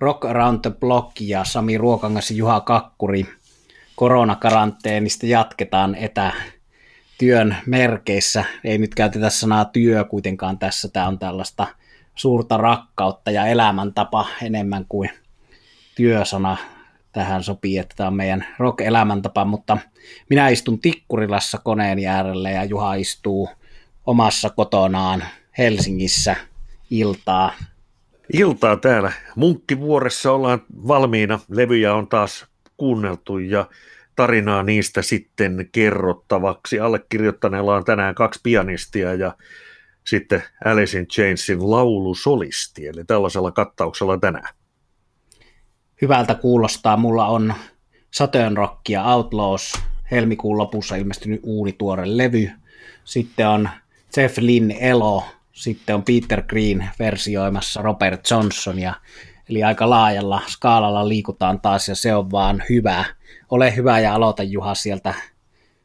Rock Around the Block ja Sami Ruokangas ja Juha Kakkuri koronakaranteenista jatketaan etätyön merkeissä. Ei nyt käytetä sanaa työ kuitenkaan tässä. Tämä on tällaista suurta rakkautta ja elämäntapa enemmän kuin työsana tähän sopii, että tämä on meidän rock-elämäntapa, mutta minä istun Tikkurilassa koneen äärellä ja Juha istuu omassa kotonaan Helsingissä iltaa. Iltaa täällä. Munkkivuoressa ollaan valmiina. Levyjä on taas kuunneltu ja tarinaa niistä sitten kerrottavaksi. Allekirjoittaneella on tänään kaksi pianistia ja sitten Alice in Chainsin laulusolisti, eli tällaisella kattauksella tänään. Hyvältä kuulostaa. Mulla on Saturn Rock ja Outlaws helmikuun lopussa ilmestynyt uunituore levy. Sitten on Jeff Lynn Elo, sitten on Peter Green versioimassa Robert Johnson, ja, eli aika laajalla skaalalla liikutaan taas, ja se on vaan hyvä. Ole hyvä ja aloita Juha sieltä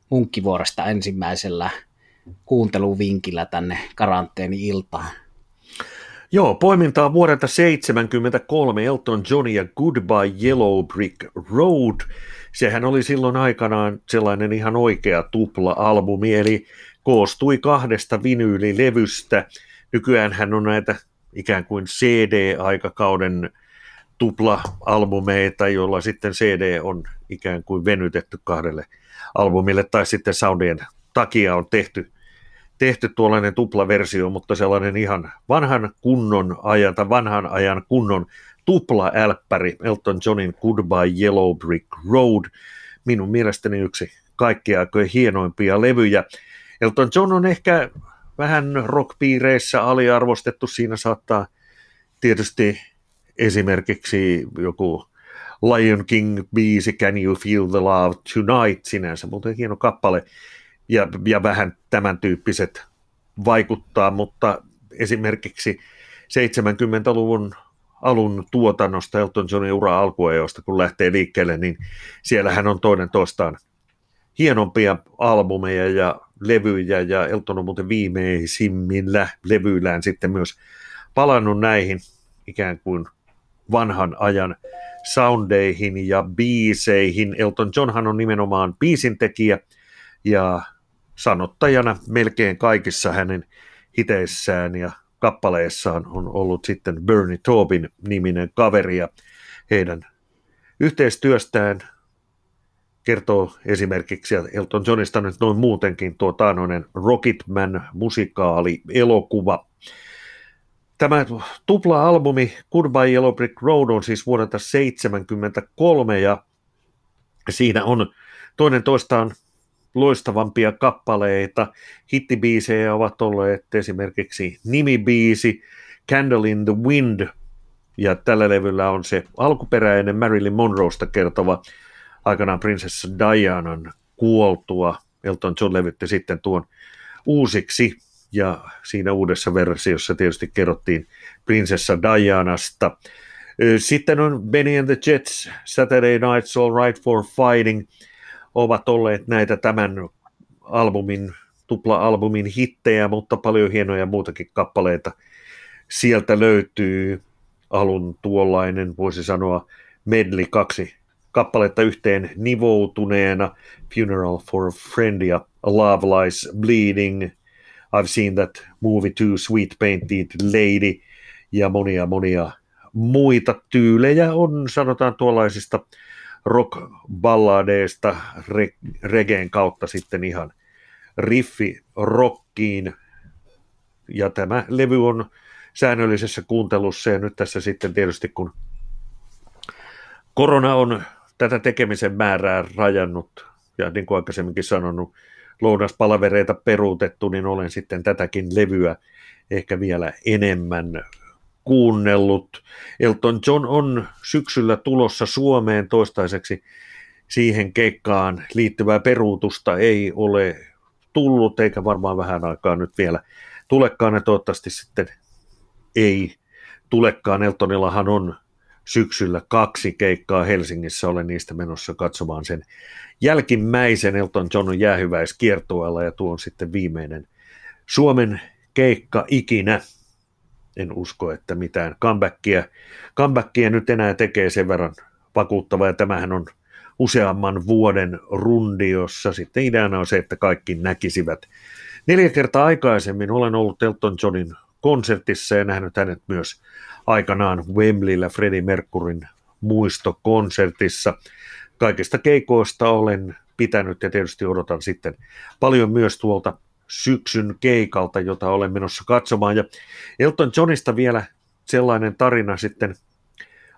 Munkkivuoresta ensimmäisellä kuunteluvinkillä tänne karanteeni-iltaan. Joo, poimintaa vuodelta 1973 Elton John ja Goodbye Yellow Brick Road. Sehän oli silloin aikanaan sellainen ihan oikea tupla-albumi, eli koostui kahdesta vinyylilevystä. Nykyään hän on näitä ikään kuin CD-aikakauden tupla-albumeita, joilla sitten CD on ikään kuin venytetty kahdelle albumille, tai sitten soundien takia on tehty, tehty tuollainen tuplaversio, mutta sellainen ihan vanhan kunnon ajan, tai vanhan ajan kunnon tupla-älppäri Elton Johnin Goodbye Yellow Brick Road, minun mielestäni yksi kaikkia aikojen hienoimpia levyjä. Elton John on ehkä vähän rockpiireissä aliarvostettu. Siinä saattaa tietysti esimerkiksi joku Lion King-biisi Can You Feel the Love Tonight sinänsä, mutta hieno kappale. Ja, ja vähän tämän tyyppiset vaikuttaa, mutta esimerkiksi 70-luvun alun tuotannosta Elton Johnin ura alkuajoista, kun lähtee liikkeelle, niin siellähän on toinen toistaan hienompia albumeja ja levyjä ja Elton on muuten viimeisimmillä levyillään sitten myös palannut näihin ikään kuin vanhan ajan soundeihin ja biiseihin. Elton Johnhan on nimenomaan biisintekijä ja sanottajana melkein kaikissa hänen hiteissään ja kappaleissaan on ollut sitten Bernie Taubin niminen kaveri ja heidän yhteistyöstään kertoo esimerkiksi Elton Johnista nyt noin muutenkin tuo taanoinen Rocketman musikaali elokuva. Tämä tupla-albumi Goodbye Yellow Brick Road on siis vuodelta 1973 ja siinä on toinen toistaan loistavampia kappaleita. Hittibiisejä ovat olleet esimerkiksi nimibiisi Candle in the Wind ja tällä levyllä on se alkuperäinen Marilyn Monroesta kertova aikanaan prinsessa Dianan kuoltua. Elton John levytti sitten tuon uusiksi ja siinä uudessa versiossa tietysti kerrottiin prinsessa Dianasta. Sitten on Benny and the Jets, Saturday Night's All Right for Fighting, ovat olleet näitä tämän albumin, tupla-albumin hittejä, mutta paljon hienoja muutakin kappaleita. Sieltä löytyy alun tuollainen, voisi sanoa, medley kaksi kappaletta yhteen nivoutuneena, Funeral for a Friend ja Love Lies Bleeding, I've seen that movie too, Sweet Painted Lady ja monia monia muita tyylejä on sanotaan tuollaisista rock-balladeista re- regeen kautta sitten ihan riffi rockiin. Ja tämä levy on säännöllisessä kuuntelussa ja nyt tässä sitten tietysti kun korona on tätä tekemisen määrää rajannut ja niin kuin aikaisemminkin sanonut, lounaspalavereita peruutettu, niin olen sitten tätäkin levyä ehkä vielä enemmän kuunnellut. Elton John on syksyllä tulossa Suomeen toistaiseksi siihen keikkaan liittyvää peruutusta ei ole tullut, eikä varmaan vähän aikaa nyt vielä tulekaan, ja toivottavasti sitten ei tulekaan. Eltonillahan on syksyllä kaksi keikkaa Helsingissä, olen niistä menossa katsomaan sen jälkimmäisen Elton John jäähyväiskiertueella ja tuo on sitten viimeinen Suomen keikka ikinä. en usko, että mitään comebackia, comebackia nyt enää tekee sen verran vakuuttavaa, ja tämähän on useamman vuoden rundi, jossa sitten ideana on se, että kaikki näkisivät. Neljä kertaa aikaisemmin olen ollut Elton Johnin konsertissa ja nähnyt hänet myös aikanaan Wembleyllä Freddie Mercuryn muistokonsertissa. Kaikista keikoista olen pitänyt ja tietysti odotan sitten paljon myös tuolta syksyn keikalta, jota olen menossa katsomaan. Ja Elton Johnista vielä sellainen tarina sitten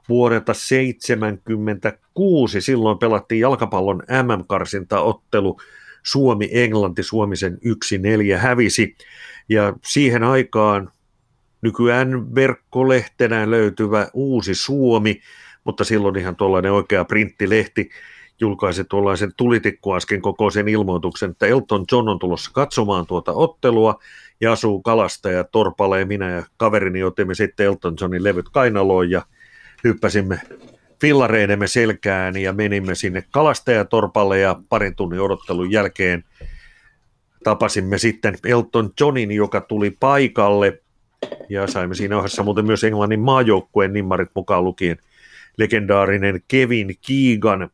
vuodelta 1976. Silloin pelattiin jalkapallon MM-karsintaottelu Suomi-Englanti. Suomi sen 1-4 hävisi. Ja siihen aikaan nykyään verkkolehtenä löytyvä Uusi Suomi, mutta silloin ihan tuollainen oikea printtilehti, julkaisi tuollaisen tulitikkuasken kokoisen ilmoituksen, että Elton John on tulossa katsomaan tuota ottelua ja asuu kalasta ja torpalla ja minä ja kaverini otimme sitten Elton Johnin levyt kainaloon ja hyppäsimme fillareidemme selkään ja menimme sinne kalastajatorpalle ja parin tunnin odottelun jälkeen tapasimme sitten Elton Johnin, joka tuli paikalle ja saimme siinä ohessa muuten myös Englannin maajoukkueen nimmarit mukaan lukien legendaarinen Kevin Keegan.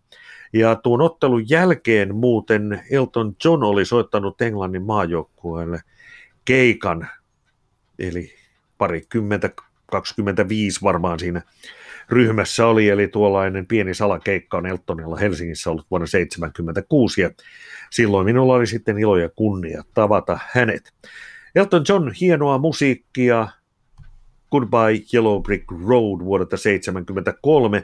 Ja tuon ottelun jälkeen muuten Elton John oli soittanut Englannin maajoukkueelle keikan, eli parikymmentä, 25 varmaan siinä ryhmässä oli, eli tuollainen pieni salakeikka on Eltonilla Helsingissä ollut vuonna 1976, ja silloin minulla oli sitten ilo ja kunnia tavata hänet. Elton John, hienoa musiikkia, Goodbye Yellow Brick Road vuodelta 1973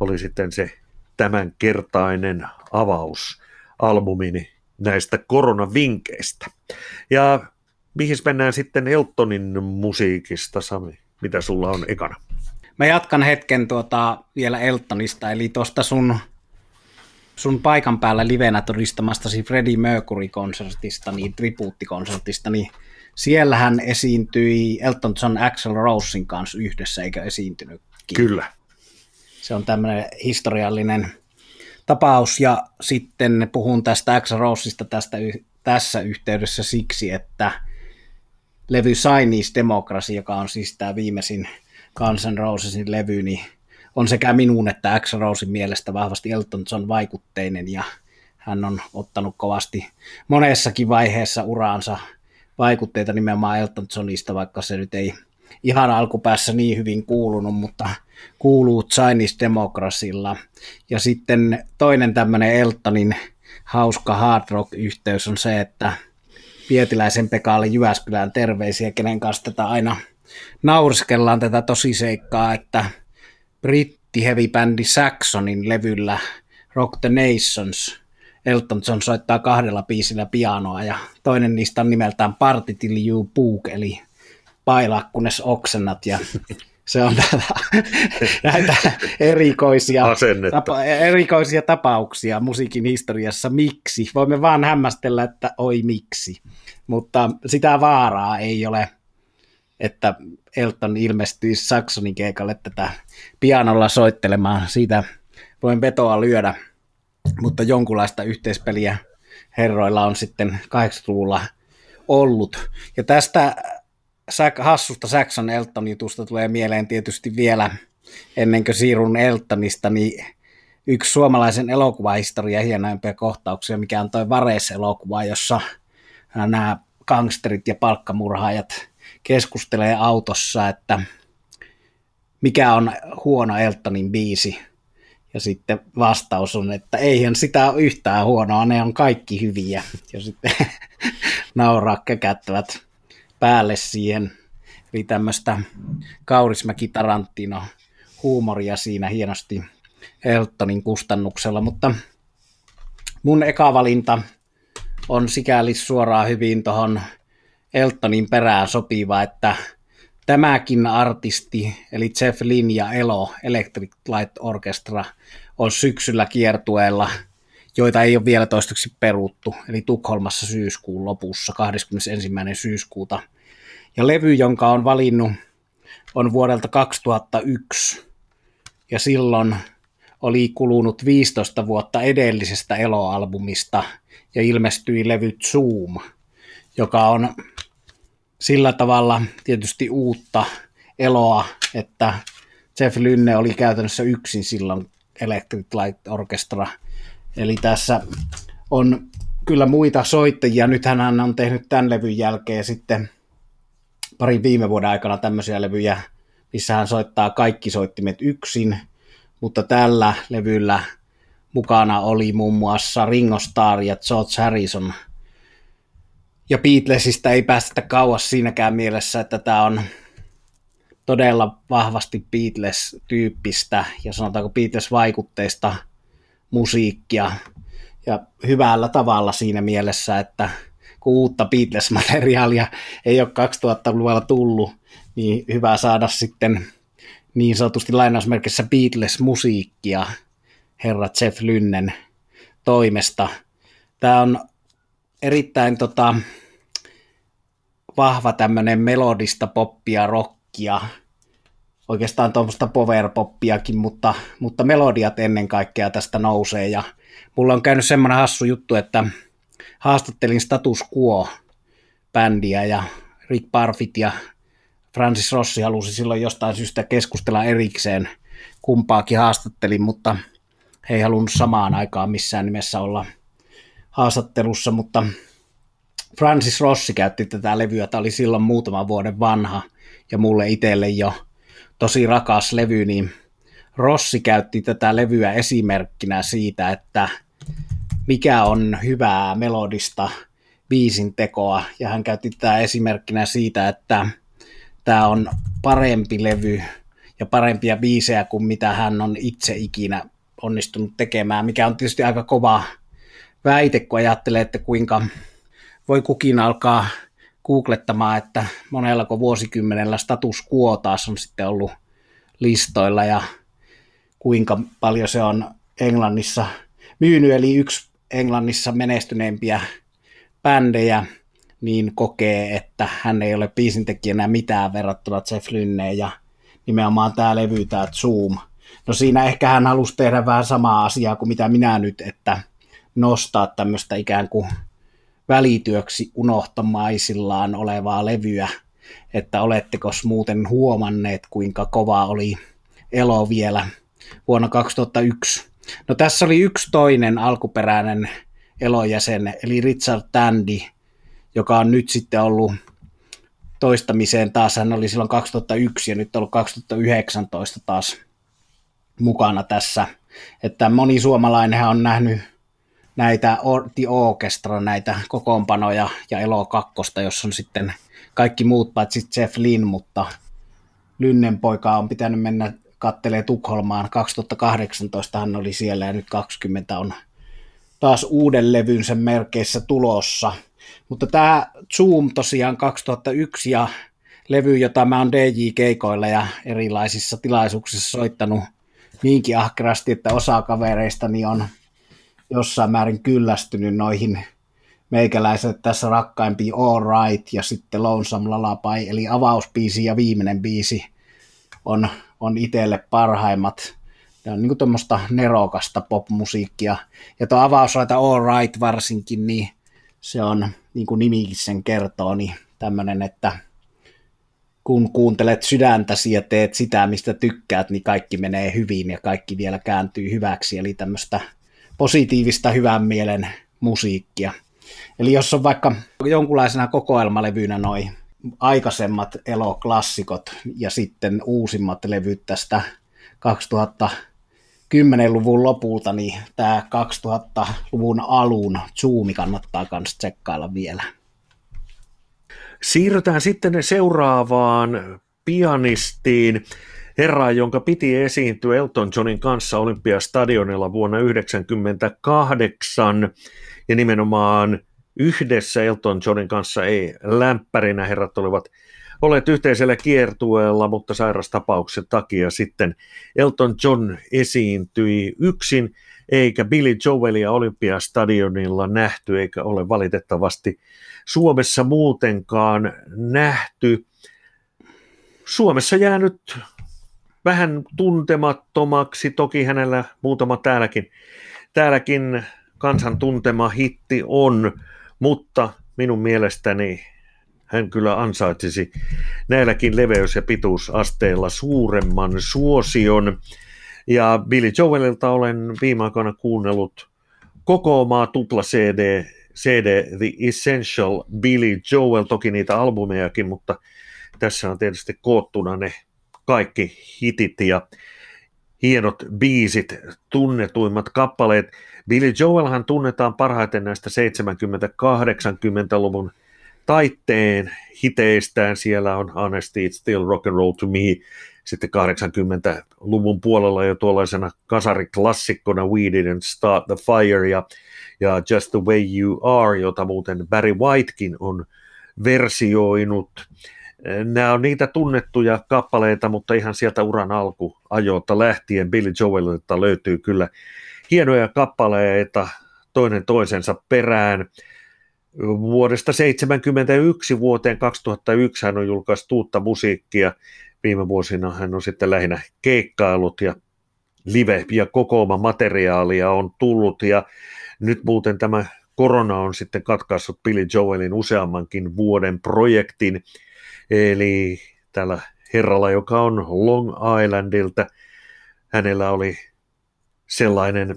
oli sitten se tämänkertainen avaus albumini näistä koronavinkeistä. Ja mihin mennään sitten Eltonin musiikista, Sami? Mitä sulla on ekana? Mä jatkan hetken tuota vielä Eltonista, eli tuosta sun, sun paikan päällä livenä todistamastasi Freddie Mercury-konsertista, niin tribuuttikonsertista, niin siellähän esiintyi Elton John Axel Rosein kanssa yhdessä, eikä esiintynytkin. Kyllä. Se on tämmöinen historiallinen tapaus, ja sitten puhun tästä Axel Roseista tästä, tässä yhteydessä siksi, että levy Chinese Democracy, joka on siis tämä viimeisin Guns N' Rosesin levy, niin on sekä minun että Axel Rosein mielestä vahvasti Elton John vaikutteinen, ja hän on ottanut kovasti monessakin vaiheessa uraansa vaikutteita nimenomaan Elton Johnista, vaikka se nyt ei ihan alkupäässä niin hyvin kuulunut, mutta kuuluu Chinese Democracylla. Ja sitten toinen tämmöinen Eltonin hauska hard rock-yhteys on se, että Pietiläisen Pekaalle Jyväskylään terveisiä, kenen kanssa tätä aina naurskellaan tätä tosiseikkaa, että britti heavy bändi Saxonin levyllä Rock the Nations Elton John soittaa kahdella biisillä pianoa ja toinen niistä on nimeltään Party Till You Book, eli pailaa kunnes oksennat ja se on tätä, näitä erikoisia, tapa, erikoisia tapauksia musiikin historiassa. Miksi? Voimme vaan hämmästellä, että oi miksi. Mutta sitä vaaraa ei ole, että Elton ilmestyisi Saxonin keikalle tätä pianolla soittelemaan. Siitä voin vetoa lyödä mutta jonkunlaista yhteispeliä herroilla on sitten 80-luvulla ollut. Ja tästä hassusta Saxon Elton jutusta tulee mieleen tietysti vielä ennen kuin siirrun Eltonista, niin yksi suomalaisen elokuvahistorian hienoimpia kohtauksia, mikä on toi Vares-elokuva, jossa nämä gangsterit ja palkkamurhaajat keskustelee autossa, että mikä on huono Eltonin biisi. Ja sitten vastaus on, että eihän sitä ole yhtään huonoa, ne on kaikki hyviä. Ja sitten nauraa käkättävät päälle siihen. Eli tämmöistä Kaurismäki Tarantino huumoria siinä hienosti Eltonin kustannuksella, mutta mun eka valinta on sikäli suoraan hyvin tuohon Eltonin perään sopiva, että tämäkin artisti, eli Jeff Lynn ja Elo, Electric Light Orchestra, on syksyllä kiertueella, joita ei ole vielä toistaiseksi peruttu, eli Tukholmassa syyskuun lopussa, 21. syyskuuta. Ja levy, jonka on valinnut, on vuodelta 2001, ja silloin oli kulunut 15 vuotta edellisestä Elo-albumista, ja ilmestyi levy Zoom, joka on sillä tavalla tietysti uutta eloa, että Jeff Lynne oli käytännössä yksin silloin Electric Light Orchestra. Eli tässä on kyllä muita soittajia. Nythän hän on tehnyt tämän levyn jälkeen sitten parin viime vuoden aikana tämmöisiä levyjä, missä hän soittaa kaikki soittimet yksin, mutta tällä levyllä mukana oli muun muassa Ringo Starr ja George Harrison. Ja Beatlesista ei päästä kauas siinäkään mielessä, että tämä on todella vahvasti Beatles-tyyppistä ja sanotaanko Beatles-vaikutteista musiikkia ja hyvällä tavalla siinä mielessä, että kun uutta Beatles-materiaalia ei ole 2000-luvulla tullut, niin hyvä saada sitten niin sanotusti lainausmerkissä Beatles-musiikkia herra Jeff Lynnen toimesta. Tämä on erittäin tota, vahva tämmöinen melodista poppia, rockia, oikeastaan tuommoista power-poppiakin, mutta, mutta melodiat ennen kaikkea tästä nousee. Ja mulla on käynyt semmoinen hassu juttu, että haastattelin Status Quo-bändiä ja Rick Parfit ja Francis Rossi halusi silloin jostain syystä keskustella erikseen kumpaakin haastattelin, mutta he ei halunnut samaan aikaan missään nimessä olla haastattelussa, mutta Francis Rossi käytti tätä levyä, tämä oli silloin muutaman vuoden vanha ja mulle itselle jo tosi rakas levy, niin Rossi käytti tätä levyä esimerkkinä siitä, että mikä on hyvää melodista biisin tekoa, ja hän käytti tätä esimerkkinä siitä, että tämä on parempi levy ja parempia biisejä kuin mitä hän on itse ikinä onnistunut tekemään, mikä on tietysti aika kova väite, kun ajattelee, että kuinka voi kukin alkaa googlettamaan, että monellako vuosikymmenellä status quo taas on sitten ollut listoilla ja kuinka paljon se on Englannissa myynyt, eli yksi Englannissa menestyneempiä bändejä, niin kokee, että hän ei ole biisintekijänä mitään verrattuna Jeff Lynneen ja nimenomaan tämä levy, tämä Zoom. No siinä ehkä hän halusi tehdä vähän samaa asiaa kuin mitä minä nyt, että nostaa tämmöistä ikään kuin välityöksi unohtamaisillaan olevaa levyä, että oletteko muuten huomanneet, kuinka kova oli elo vielä vuonna 2001. No tässä oli yksi toinen alkuperäinen elojäsen, eli Richard Tandy, joka on nyt sitten ollut toistamiseen taas, hän oli silloin 2001 ja nyt on ollut 2019 taas mukana tässä. Että moni suomalainen on nähnyt näitä The Orchestra, näitä kokoonpanoja ja Elo 2, jossa on sitten kaikki muut paitsi Jeff Lynn, mutta Lynnen poika on pitänyt mennä kattelee Tukholmaan. 2018 hän oli siellä ja nyt 20 on taas uuden levynsä merkeissä tulossa. Mutta tämä Zoom tosiaan 2001 ja levy, jota mä oon DJ-keikoilla ja erilaisissa tilaisuuksissa soittanut niinkin ahkerasti, että osa kavereistani on jossain määrin kyllästynyt noihin meikäläiset tässä rakkaimpia All Right ja sitten Lonesome Lullaby, eli avauspiisi ja viimeinen biisi on, on itselle parhaimmat. Ne on niin tuommoista nerokasta popmusiikkia. Ja tuo avausraita All Right varsinkin, niin se on, niin kuin nimikin sen kertoo, niin tämmöinen, että kun kuuntelet sydäntäsi ja teet sitä, mistä tykkäät, niin kaikki menee hyvin ja kaikki vielä kääntyy hyväksi. Eli tämmöistä positiivista hyvän mielen musiikkia. Eli jos on vaikka jonkunlaisena kokoelmalevynä noin aikaisemmat eloklassikot ja sitten uusimmat levyt tästä 2010-luvun lopulta, niin tämä 2000-luvun alun Zoomi kannattaa myös tsekkailla vielä. Siirrytään sitten seuraavaan pianistiin herraan, jonka piti esiintyä Elton Johnin kanssa Olympiastadionilla vuonna 1998 ja nimenomaan yhdessä Elton Johnin kanssa ei lämpärinä herrat olivat olleet yhteisellä kiertueella, mutta sairastapauksen takia sitten Elton John esiintyi yksin, eikä Billy Joelia Olympiastadionilla nähty, eikä ole valitettavasti Suomessa muutenkaan nähty. Suomessa jäänyt vähän tuntemattomaksi, toki hänellä muutama täälläkin, täälläkin kansan tuntema hitti on, mutta minun mielestäni hän kyllä ansaitsisi näilläkin leveys- ja pituusasteilla suuremman suosion. Ja Billy Joelilta olen viime aikoina kuunnellut koko omaa tupla CD, CD The Essential Billy Joel, toki niitä albumejakin, mutta tässä on tietysti koottuna ne kaikki hitit ja hienot biisit, tunnetuimmat kappaleet. Billy Joelhan tunnetaan parhaiten näistä 70-80-luvun taitteen hiteistään. Siellä on Honesty, It's Still Rock and Roll to Me, sitten 80-luvun puolella jo tuollaisena kasariklassikkona We Didn't Start the Fire ja, ja Just the Way You Are, jota muuten Barry Whitekin on versioinut. Nämä on niitä tunnettuja kappaleita, mutta ihan sieltä uran alkuajoilta lähtien Billy Joelilta löytyy kyllä hienoja kappaleita toinen toisensa perään. Vuodesta 1971 vuoteen 2001 hän on julkaistu uutta musiikkia. Viime vuosina hän on sitten lähinnä keikkailut ja live- ja kokooma materiaalia on tullut. Ja nyt muuten tämä korona on sitten katkaissut Billy Joelin useammankin vuoden projektin. Eli tällä herralla, joka on Long Islandilta, hänellä oli sellainen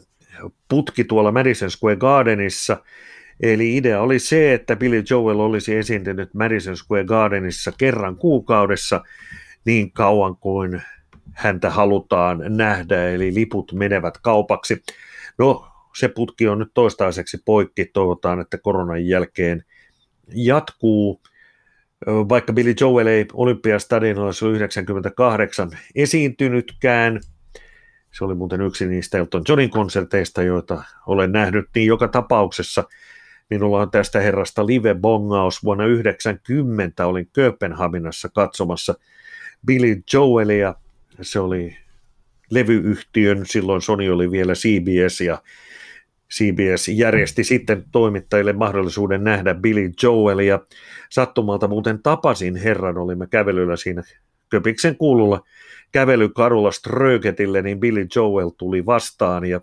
putki tuolla Madison Square Gardenissa, Eli idea oli se, että Billy Joel olisi esiintynyt Madison Square Gardenissa kerran kuukaudessa niin kauan kuin häntä halutaan nähdä, eli liput menevät kaupaksi. No, se putki on nyt toistaiseksi poikki, toivotaan, että koronan jälkeen jatkuu. Vaikka Billy Joel ei Olympiastadionilla 98 esiintynytkään, se oli muuten yksi niistä Elton Johnin konserteista, joita olen nähnyt, niin joka tapauksessa Minulla on tästä herrasta live-bongaus. Vuonna 90 olin Kööpenhaminassa katsomassa Billy Joelia. Se oli levyyhtiön, silloin Sony oli vielä CBS ja CBS järjesti sitten toimittajille mahdollisuuden nähdä Billy Joelia. Sattumalta muuten tapasin herran, olimme kävelyllä siinä Köpiksen kuululla kävelykadulla Strögetille, niin Billy Joel tuli vastaan ja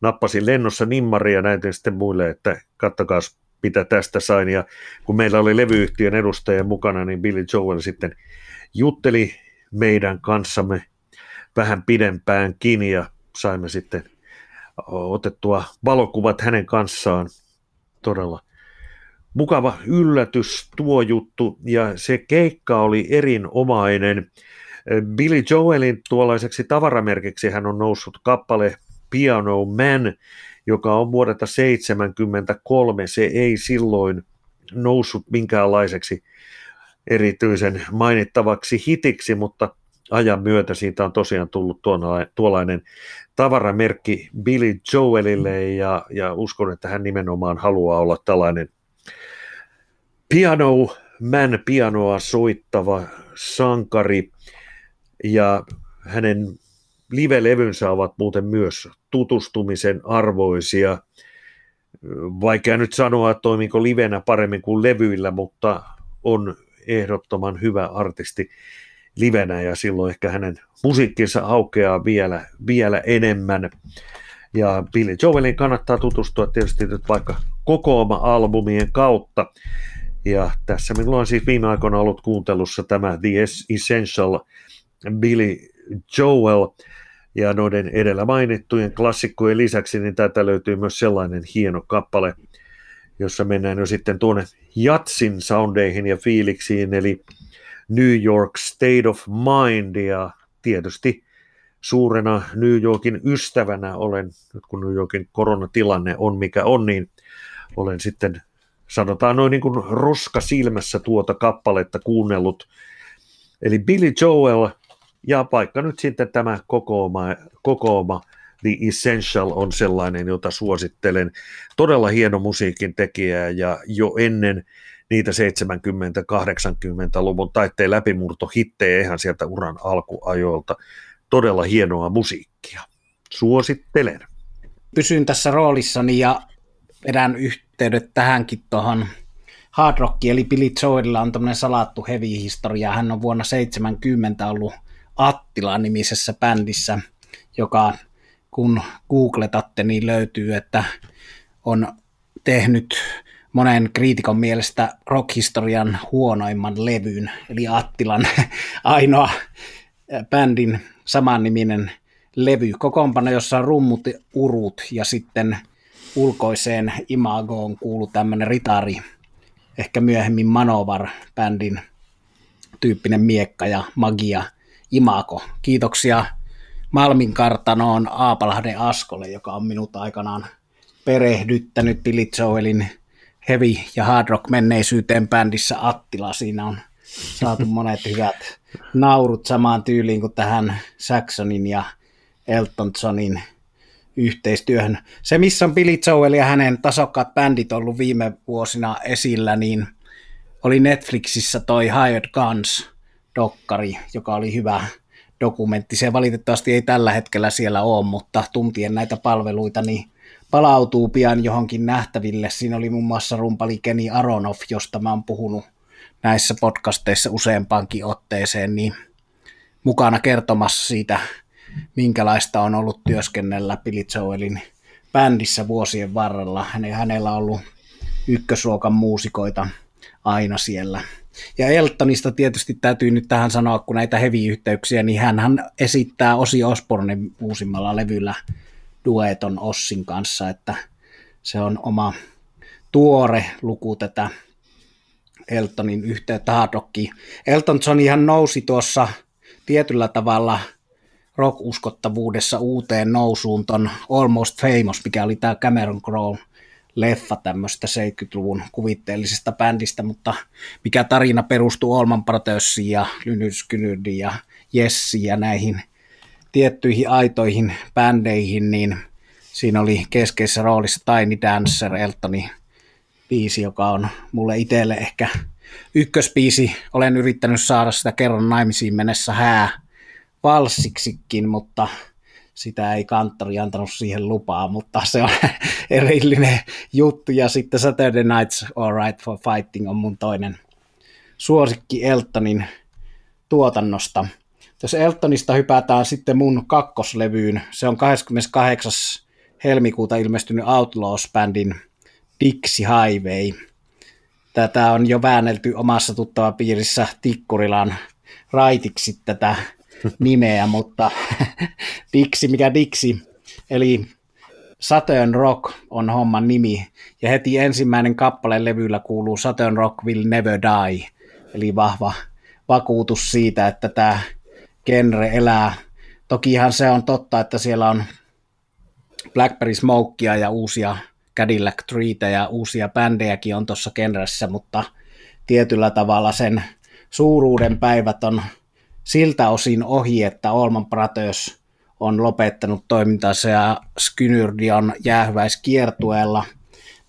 nappasin lennossa nimmaria ja näytin sitten muille, että kattokaa mitä tästä sain. Ja kun meillä oli levyyhtiön edustaja mukana, niin Billy Joel sitten jutteli meidän kanssamme vähän pidempäänkin ja saimme sitten otettua valokuvat hänen kanssaan. Todella mukava yllätys tuo juttu ja se keikka oli erinomainen. Billy Joelin tuollaiseksi tavaramerkiksi hän on noussut kappale Piano Man, joka on vuodelta 1973. Se ei silloin noussut minkäänlaiseksi erityisen mainittavaksi hitiksi, mutta ajan myötä siitä on tosiaan tullut tuollainen tavaramerkki Billy Joelille ja, ja uskon, että hän nimenomaan haluaa olla tällainen piano man, pianoa soittava sankari. Ja hänen live-levynsä ovat muuten myös tutustumisen arvoisia. Vaikea nyt sanoa, toimiko livenä paremmin kuin levyillä, mutta on ehdottoman hyvä artisti livenä ja silloin ehkä hänen musiikkinsa aukeaa vielä, vielä enemmän. Ja Billy Joelin kannattaa tutustua tietysti nyt vaikka kokooma albumien kautta. Ja tässä minulla on siis viime aikoina ollut kuuntelussa tämä The Essential Billy Joel, ja noiden edellä mainittujen klassikkojen lisäksi, niin täältä löytyy myös sellainen hieno kappale, jossa mennään jo sitten tuonne jatsin soundeihin ja fiiliksiin, eli New York State of Mind, ja tietysti suurena New Yorkin ystävänä olen, nyt kun New Yorkin koronatilanne on mikä on, niin olen sitten sanotaan noin niin kuin roska silmässä tuota kappaletta kuunnellut. Eli Billy Joel ja vaikka nyt sitten tämä kokooma, kokooma The Essential on sellainen, jota suosittelen. Todella hieno musiikin tekijä ja jo ennen niitä 70-80-luvun taitteen läpimurto hittejä ihan sieltä uran alkuajoilta. Todella hienoa musiikkia. Suosittelen. Pysyn tässä roolissani ja vedän yhteydet tähänkin tuohon Hard Rock, eli Billy Joelilla on tämmöinen salattu heavy-historia. Hän on vuonna 70 ollut Attila-nimisessä bändissä, joka kun googletatte, niin löytyy, että on tehnyt monen kriitikon mielestä rockhistorian huonoimman levyn, eli Attilan ainoa bändin samanniminen levy. Kokoonpano, jossa on rummut, urut ja sitten ulkoiseen imagoon kuuluu tämmöinen ritari, ehkä myöhemmin Manovar-bändin tyyppinen miekka ja magia imago. Kiitoksia Malmin kartanoon Aapalahden Askolle, joka on minut aikanaan perehdyttänyt Billy Joelin heavy ja hard rock menneisyyteen bändissä Attila. Siinä on saatu monet hyvät naurut samaan tyyliin kuin tähän Saxonin ja Elton Johnin yhteistyöhön. Se, missä on Billy Joel ja hänen tasokkaat bändit ollut viime vuosina esillä, niin oli Netflixissä toi Hired Guns dokkari, joka oli hyvä dokumentti. Se valitettavasti ei tällä hetkellä siellä ole, mutta tuntien näitä palveluita, niin palautuu pian johonkin nähtäville. Siinä oli muun muassa rumpali Kenny Aronoff, josta mä oon puhunut näissä podcasteissa useampaankin otteeseen, niin mukana kertomassa siitä, minkälaista on ollut työskennellä Billy Joelin bändissä vuosien varrella. Hänellä on ollut ykkösluokan muusikoita aina siellä. Ja Eltonista tietysti täytyy nyt tähän sanoa, kun näitä heavy-yhteyksiä, niin hän esittää Osi Osbornen uusimmalla levyllä dueton Ossin kanssa, että se on oma tuore luku tätä Eltonin yhteyttä hardrockiin. Elton John ihan nousi tuossa tietyllä tavalla rock-uskottavuudessa uuteen nousuun ton Almost Famous, mikä oli tämä Cameron Crowe leffa tämmöistä 70-luvun kuvitteellisesta bändistä, mutta mikä tarina perustuu Olman Proteussiin ja Lynyrd ja Jessi ja näihin tiettyihin aitoihin bändeihin, niin siinä oli keskeisessä roolissa Tiny Dancer, Eltoni biisi, joka on mulle itselle ehkä ykköspiisi. Olen yrittänyt saada sitä kerran naimisiin mennessä hää valssiksikin, mutta sitä ei kanttori antanut siihen lupaa, mutta se on erillinen juttu. Ja sitten Saturday Nights All Right for Fighting on mun toinen suosikki Eltonin tuotannosta. Jos Eltonista hypätään sitten mun kakkoslevyyn, se on 28. helmikuuta ilmestynyt Outlaws-bändin Dixie Highway. Tätä on jo väännelty omassa tuttava piirissä Tikkurilan raitiksi tätä nimeä, mutta Dixi, mikä Dixi, eli Saturn Rock on homman nimi, ja heti ensimmäinen kappale levyllä kuuluu Saturn Rock Will Never Die, eli vahva vakuutus siitä, että tämä genre elää. Tokihan se on totta, että siellä on Blackberry Smokea ja uusia Cadillac Treetä ja uusia bändejäkin on tuossa genressä, mutta tietyllä tavalla sen suuruuden päivät on siltä osin ohi, että Allman Brothers on lopettanut toimintansa ja Skynyrdi on jäähyväiskiertueella.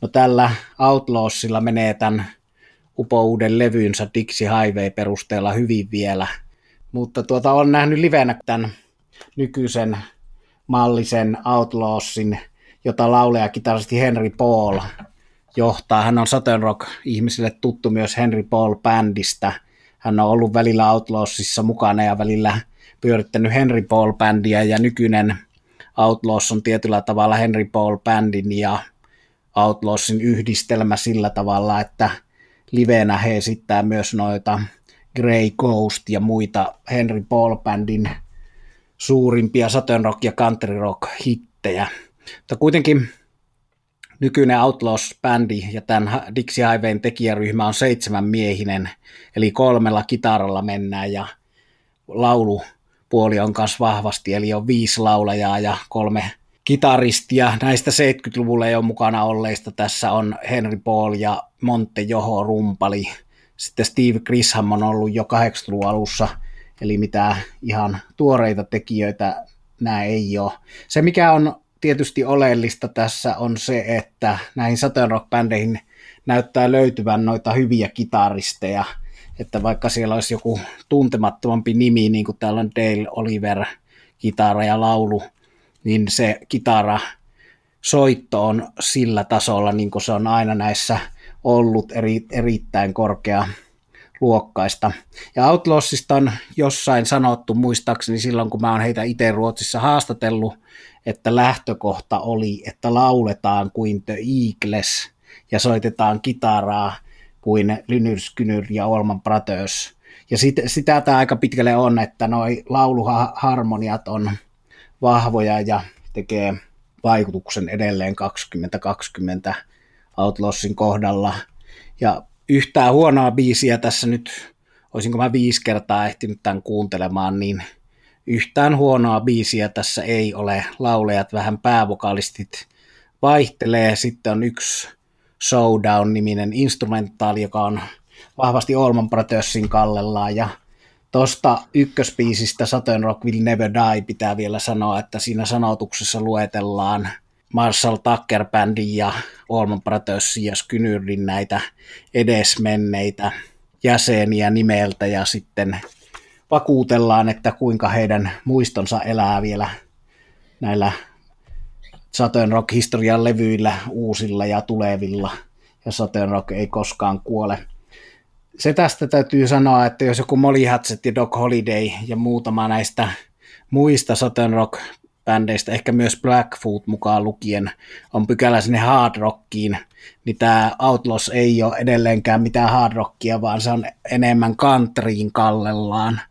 No tällä Outlawsilla menee tämän upouuden levynsä Dixie Highway perusteella hyvin vielä, mutta tuota on nähnyt livenä tämän nykyisen mallisen Outlawsin, jota lauleja kitaristi Henry Paul johtaa. Hän on Southern Rock ihmisille tuttu myös Henry Paul-bändistä – hän on ollut välillä Outlawsissa mukana ja välillä pyörittänyt Henry Paul-bändiä ja nykyinen Outlaws on tietyllä tavalla Henry Paul-bändin ja Outlawsin yhdistelmä sillä tavalla, että livenä he esittää myös noita Grey Ghost ja muita Henry Paul-bändin suurimpia Saturn Rock ja Country Rock hittejä. Mutta kuitenkin nykyinen Outlaws-bändi ja tämän Dixie Highwayn tekijäryhmä on seitsemän miehinen, eli kolmella kitaralla mennään ja laulupuoli on myös vahvasti, eli on viisi laulajaa ja kolme kitaristia. Näistä 70-luvulla ei ole mukana olleista tässä on Henry Paul ja Monte Joho rumpali. Sitten Steve Grisham on ollut jo 80-luvun alussa, eli mitään ihan tuoreita tekijöitä nämä ei ole. Se mikä on tietysti oleellista tässä on se, että näihin Saturn Rock-bändeihin näyttää löytyvän noita hyviä kitaristeja, että vaikka siellä olisi joku tuntemattomampi nimi, niin kuin täällä on Dale Oliver, kitara ja laulu, niin se kitara soitto on sillä tasolla, niin kuin se on aina näissä ollut eri, erittäin korkea luokkaista. Ja Outlawsista on jossain sanottu, muistaakseni silloin, kun mä oon heitä itse Ruotsissa haastatellut, että lähtökohta oli, että lauletaan kuin The Eagles, ja soitetaan kitaraa kuin Lynyrd Skynyrd ja Olman Brothers. Ja sit, sitä tämä aika pitkälle on, että noi lauluharmoniat on vahvoja ja tekee vaikutuksen edelleen 2020 Outlawsin kohdalla. Ja yhtään huonoa biisiä tässä nyt, olisinko mä viisi kertaa ehtinyt tämän kuuntelemaan, niin yhtään huonoa biisiä tässä ei ole. Laulejat vähän päävokalistit vaihtelee. Sitten on yksi Showdown-niminen instrumentaali, joka on vahvasti Allman Brothersin kallellaan. Ja tuosta ykköspiisistä Saturn Rock Will Never Die pitää vielä sanoa, että siinä sanotuksessa luetellaan Marshall Tucker Bandin ja Allman Brothersin ja Skynyrdin näitä edesmenneitä jäseniä nimeltä ja sitten vakuutellaan, että kuinka heidän muistonsa elää vielä näillä Saturn Rock-historian levyillä, uusilla ja tulevilla, ja Saturn Rock ei koskaan kuole. Se tästä täytyy sanoa, että jos joku Molly Hatchet ja Doc Holiday ja muutama näistä muista Saturn Rock bändeistä, ehkä myös Blackfoot mukaan lukien, on pykälä sinne hard rockiin, niin tämä Outlaws ei ole edelleenkään mitään hard rockia, vaan se on enemmän countryin kallellaan.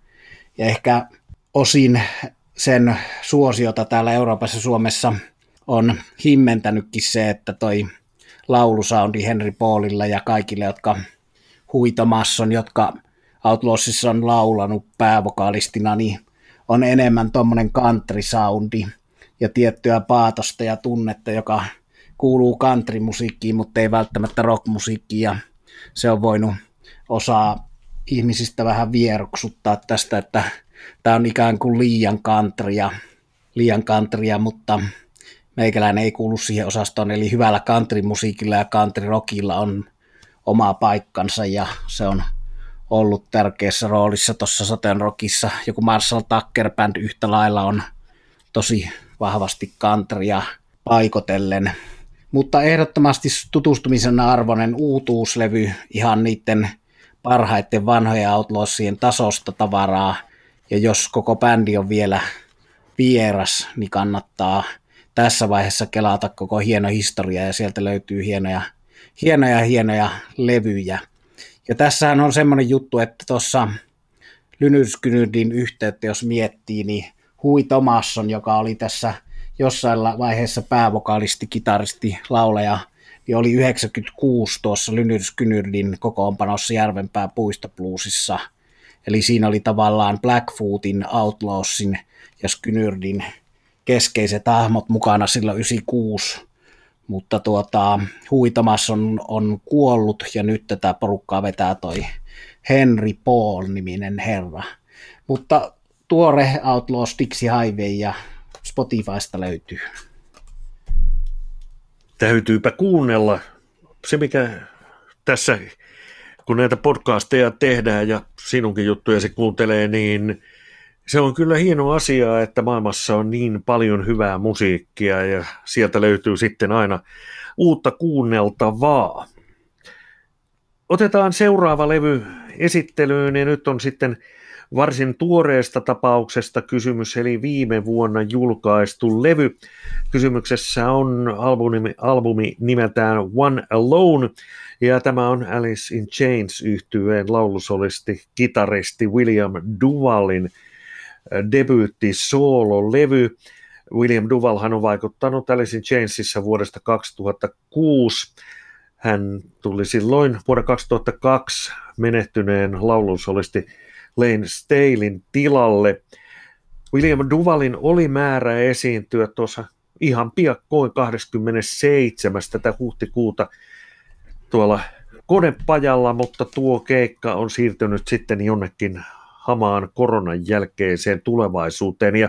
Ja ehkä osin sen suosiota täällä Euroopassa Suomessa on himmentänytkin se, että toi laulusoundi Henry Paulilla ja kaikille, jotka huitomasson, jotka Outlawsissa on laulanut päävokalistina, niin on enemmän tuommoinen country soundi ja tiettyä paatosta ja tunnetta, joka kuuluu country-musiikkiin, mutta ei välttämättä rock-musiikkiin. Ja se on voinut osaa ihmisistä vähän vieroksuttaa tästä, että tämä on ikään kuin liian countrya, liian countrya, mutta meikäläinen ei kuulu siihen osastoon, eli hyvällä country-musiikilla ja country-rockilla on oma paikkansa ja se on ollut tärkeässä roolissa tuossa Sateen Rockissa. Joku Marshall Tucker Band yhtä lailla on tosi vahvasti countrya paikotellen. Mutta ehdottomasti tutustumisen arvoinen uutuuslevy ihan niiden parhaiten vanhojen Outlawsien tasosta tavaraa. Ja jos koko bändi on vielä vieras, niin kannattaa tässä vaiheessa kelata koko hieno historia ja sieltä löytyy hienoja, hienoja, hienoja levyjä. Ja tässähän on semmoinen juttu, että tuossa Lynyskynydin yhteyttä, jos miettii, niin Hui Tomasson, joka oli tässä jossain vaiheessa päävokalisti, kitaristi, laulaja, niin oli 96 tuossa Lynyrskynyrdin kokoonpanossa Järvenpää puistopluusissa. Eli siinä oli tavallaan Blackfootin, Outlawsin ja Skynyrdin keskeiset hahmot mukana silloin 96, mutta tuota, Huitamas on, on kuollut ja nyt tätä porukkaa vetää toi Henry Paul-niminen herra. Mutta tuore Outlaw Stixi Highway ja Spotifysta löytyy. Täytyypä kuunnella. Se mikä tässä, kun näitä podcasteja tehdään ja sinunkin juttuja se kuuntelee, niin se on kyllä hieno asia, että maailmassa on niin paljon hyvää musiikkia ja sieltä löytyy sitten aina uutta kuunneltavaa. Otetaan seuraava levy esittelyyn ja nyt on sitten varsin tuoreesta tapauksesta kysymys, eli viime vuonna julkaistu levy. Kysymyksessä on albumi, albumi nimeltään One Alone, ja tämä on Alice in Chains yhtyeen laulusolisti, kitaristi William Duvallin debyytti solo-levy. William Duvalhan on vaikuttanut Alice in Chainsissa vuodesta 2006. Hän tuli silloin vuonna 2002 menehtyneen laulunsolisti Lane Stalin tilalle. William Duvalin oli määrä esiintyä tuossa ihan piakkoin 27. tätä huhtikuuta tuolla konepajalla, mutta tuo keikka on siirtynyt sitten jonnekin hamaan koronan jälkeiseen tulevaisuuteen. Ja,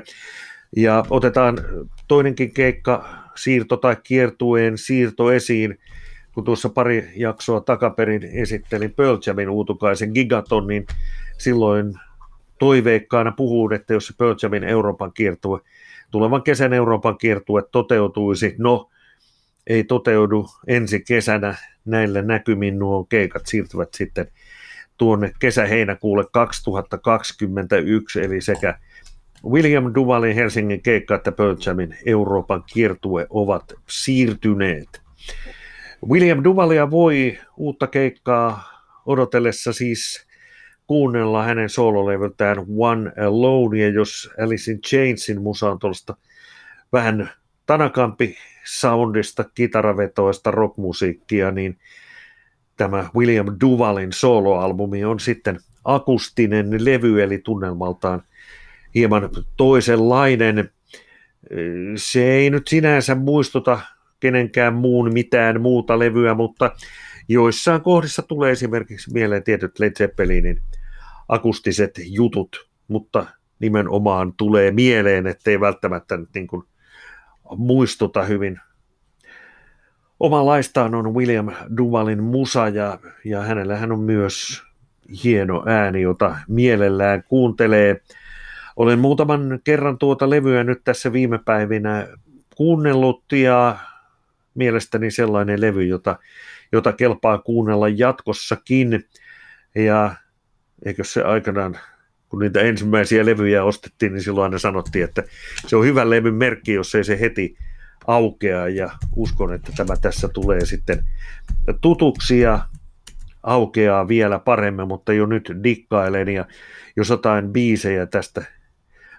ja otetaan toinenkin keikka, siirto tai kiertueen siirto esiin, kun tuossa pari jaksoa takaperin esittelin Pearl Jamin uutukaisen Gigaton, niin silloin toiveikkaana puhuin, että jos Pearl Jamin Euroopan kiertue, tulevan kesän Euroopan kiertue toteutuisi, no ei toteudu ensi kesänä. Näillä näkymin nuo keikat siirtyvät sitten tuonne kesä-heinäkuulle 2021, eli sekä William Duvalin Helsingin keikka että Jamin Euroopan kiertue ovat siirtyneet. William Duvalia voi uutta keikkaa odotellessa siis kuunnella hänen soololevyltään One Alone, ja jos Alice in Chainsin musa on tuollaista vähän tanakampi soundista, kitaravetoista rockmusiikkia, niin tämä William Duvalin soloalbumi on sitten akustinen levy, eli tunnelmaltaan hieman toisenlainen. Se ei nyt sinänsä muistuta kenenkään muun mitään muuta levyä, mutta joissain kohdissa tulee esimerkiksi mieleen tietyt Led Zeppelinin akustiset jutut, mutta nimenomaan tulee mieleen, ettei välttämättä nyt niin kuin muistuta hyvin. Omanlaistaan on William Duvalin musa ja, ja hänellä hän on myös hieno ääni, jota mielellään kuuntelee. Olen muutaman kerran tuota levyä nyt tässä viime päivinä kuunnellut ja mielestäni sellainen levy, jota, jota kelpaa kuunnella jatkossakin. Ja eikö se aikanaan, kun niitä ensimmäisiä levyjä ostettiin, niin silloin aina sanottiin, että se on hyvä levyn merkki, jos ei se heti aukea. Ja uskon, että tämä tässä tulee sitten tutuksi ja aukeaa vielä paremmin, mutta jo nyt dikkailen ja jos jotain biisejä tästä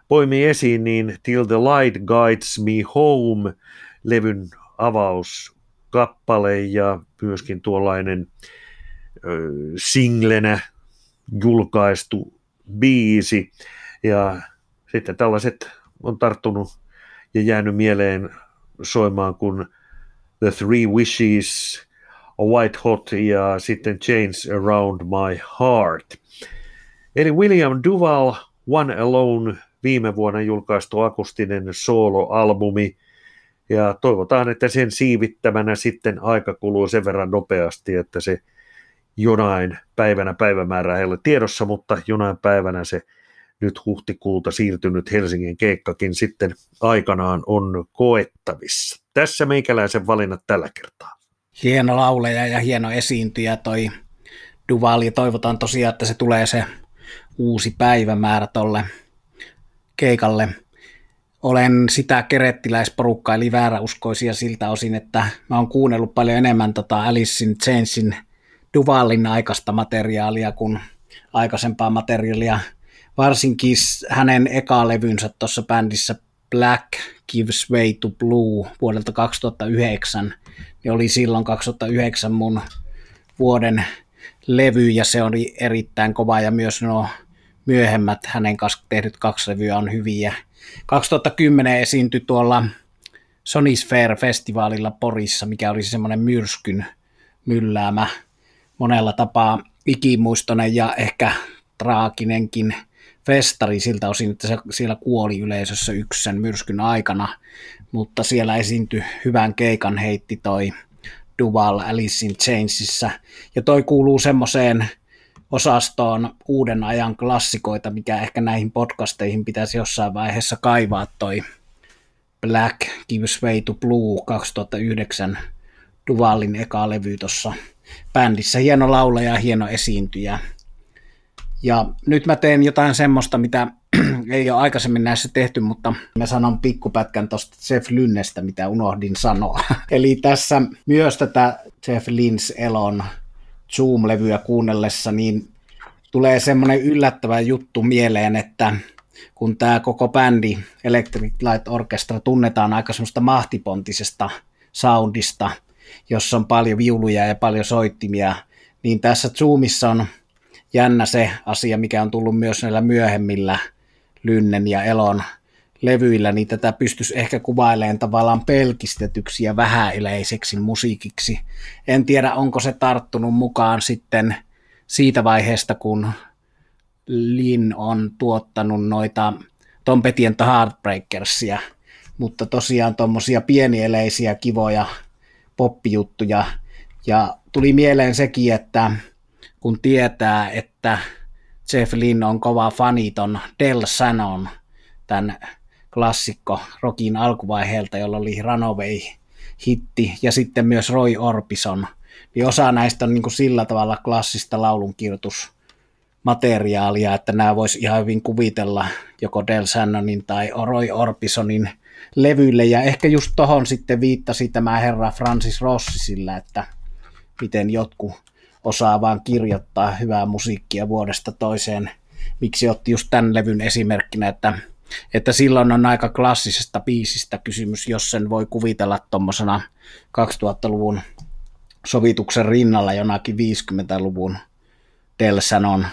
poimii esiin, niin Till the Light Guides Me Home levyn avauskappale ja myöskin tuollainen singlenä julkaistu biisi. Ja sitten tällaiset on tarttunut ja jäänyt mieleen soimaan kuin The Three Wishes, A White Hot ja sitten Chains Around My Heart. Eli William Duval, One Alone, viime vuonna julkaistu akustinen soloalbumi, ja toivotaan, että sen siivittämänä sitten aika kuluu sen verran nopeasti, että se jonain päivänä päivämäärä ei ole tiedossa, mutta jonain päivänä se nyt huhtikuulta siirtynyt Helsingin keikkakin sitten aikanaan on koettavissa. Tässä meikäläisen valinnat tällä kertaa. Hieno lauleja ja hieno esiintyjä toi Duvali. Toivotaan tosiaan, että se tulee se uusi päivämäärä tolle keikalle olen sitä kerettiläisporukkaa, eli vääräuskoisia siltä osin, että mä oon kuunnellut paljon enemmän tota Alice in Chainsin Duvalin aikaista materiaalia kuin aikaisempaa materiaalia. Varsinkin hänen eka levynsä tuossa bändissä Black Gives Way to Blue vuodelta 2009, niin oli silloin 2009 mun vuoden levy ja se oli erittäin kova ja myös nuo myöhemmät hänen kanssa tehdyt kaksi levyä on hyviä. 2010 esiintyi tuolla Sonisphere-festivaalilla Porissa, mikä oli semmoinen myrskyn mylläämä monella tapaa ikimuistoinen ja ehkä traaginenkin festari siltä osin, että se siellä kuoli yleisössä yksi sen myrskyn aikana, mutta siellä esiintyi hyvän keikan heitti toi Duval Alice in Chainsissa, ja toi kuuluu semmoiseen osastoon uuden ajan klassikoita, mikä ehkä näihin podcasteihin pitäisi jossain vaiheessa kaivaa toi Black Gives Way to Blue 2009 Duvalin eka levy tuossa bändissä. Hieno laulaja ja hieno esiintyjä. Ja nyt mä teen jotain semmoista, mitä ei ole aikaisemmin näissä tehty, mutta mä sanon pikkupätkän tuosta Jeff Lynnestä, mitä unohdin sanoa. Eli tässä myös tätä Jeff Lynns elon Zoom-levyä kuunnellessa, niin tulee semmoinen yllättävä juttu mieleen, että kun tämä koko bändi Electric Light Orchestra tunnetaan aika semmoista mahtipontisesta soundista, jossa on paljon viuluja ja paljon soittimia, niin tässä Zoomissa on jännä se asia, mikä on tullut myös näillä myöhemmillä Lynnen ja Elon levyillä, niin tätä pystyisi ehkä kuvailemaan tavallaan pelkistetyksi ja vähäileiseksi musiikiksi. En tiedä, onko se tarttunut mukaan sitten siitä vaiheesta, kun Lin on tuottanut noita Tom Petty and the Heartbreakersia, mutta tosiaan tuommoisia pienieleisiä, kivoja poppijuttuja. Ja tuli mieleen sekin, että kun tietää, että Jeff Lynn on kova faniton Del Sanon, tämän klassikko rokin alkuvaiheelta, jolla oli Runaway hitti, ja sitten myös Roy Orbison, niin osa näistä on niin kuin sillä tavalla klassista laulunkirjoitusmateriaalia, että nämä voisi ihan hyvin kuvitella joko Del Sannonin tai Roy Orbisonin levylle, ja ehkä just tohon sitten viittasi tämä herra Francis Rossi sillä, että miten jotkut osaa vaan kirjoittaa hyvää musiikkia vuodesta toiseen. Miksi otti just tämän levyn esimerkkinä, että, että silloin on aika klassisesta biisistä kysymys, jos sen voi kuvitella tuommoisena 2000-luvun sovituksen rinnalla jonakin 50-luvun Delsanon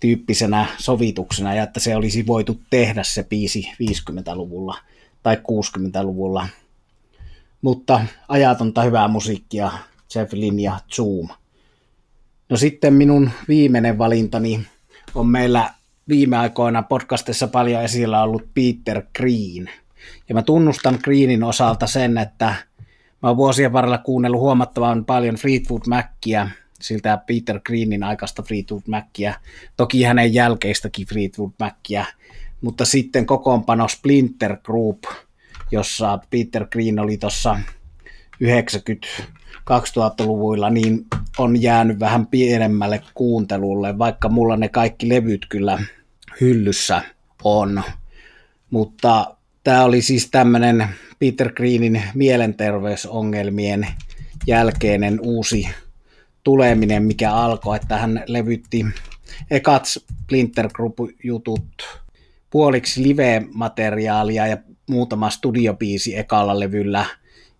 tyyppisenä sovituksena ja että se olisi voitu tehdä se biisi 50-luvulla tai 60-luvulla. Mutta ajatonta hyvää musiikkia Lynne ja Zoom. No sitten minun viimeinen valintani on meillä viime aikoina podcastissa paljon esillä ollut Peter Green. Ja mä tunnustan Greenin osalta sen, että mä oon vuosien varrella kuunnellut huomattavan paljon Fleetwood Mackia, siltä Peter Greenin aikaista Fleetwood Mackia, toki hänen jälkeistäkin Fleetwood Mackia, mutta sitten kokoonpano Splinter Group, jossa Peter Green oli tuossa 90 2000-luvuilla, niin on jäänyt vähän pienemmälle kuuntelulle, vaikka mulla ne kaikki levyt kyllä hyllyssä on. Mutta tämä oli siis tämmöinen Peter Greenin mielenterveysongelmien jälkeinen uusi tuleminen, mikä alkoi, että hän levytti ekat Splinter Group-jutut puoliksi live-materiaalia ja muutama studiobiisi ekalla levyllä,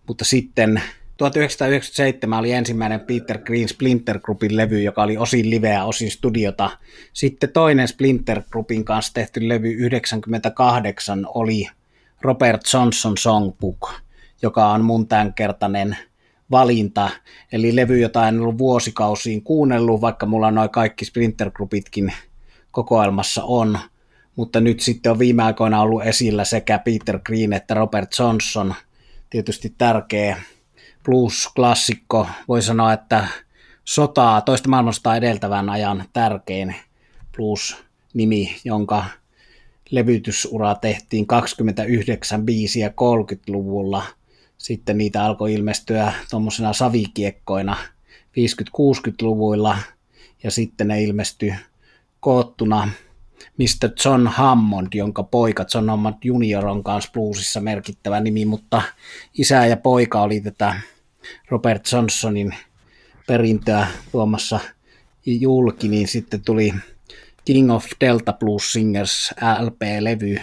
mutta sitten 1997 oli ensimmäinen Peter Green Splinter Groupin levy, joka oli osin liveä, osin studiota. Sitten toinen Splinter Groupin kanssa tehty levy 98 oli Robert Johnson Songbook, joka on mun tämänkertainen valinta, eli levy, jota en ollut vuosikausiin kuunnellut, vaikka mulla noin kaikki Splinter Groupitkin kokoelmassa on, mutta nyt sitten on viime aikoina ollut esillä sekä Peter Green että Robert Johnson, tietysti tärkeä blues-klassikko, voi sanoa, että sotaa, toista maailmasta edeltävän ajan tärkein blues-nimi, jonka levytysura tehtiin 29 biisiä 30-luvulla. Sitten niitä alkoi ilmestyä tuommoisena savikiekkoina 50-60-luvuilla ja sitten ne ilmestyi koottuna Mr. John Hammond, jonka poika John Hammond Junior on kanssa bluesissa merkittävä nimi, mutta isä ja poika oli tätä Robert Johnsonin perintöä tuomassa julki, niin sitten tuli King of Delta Blues Singers LP-levy,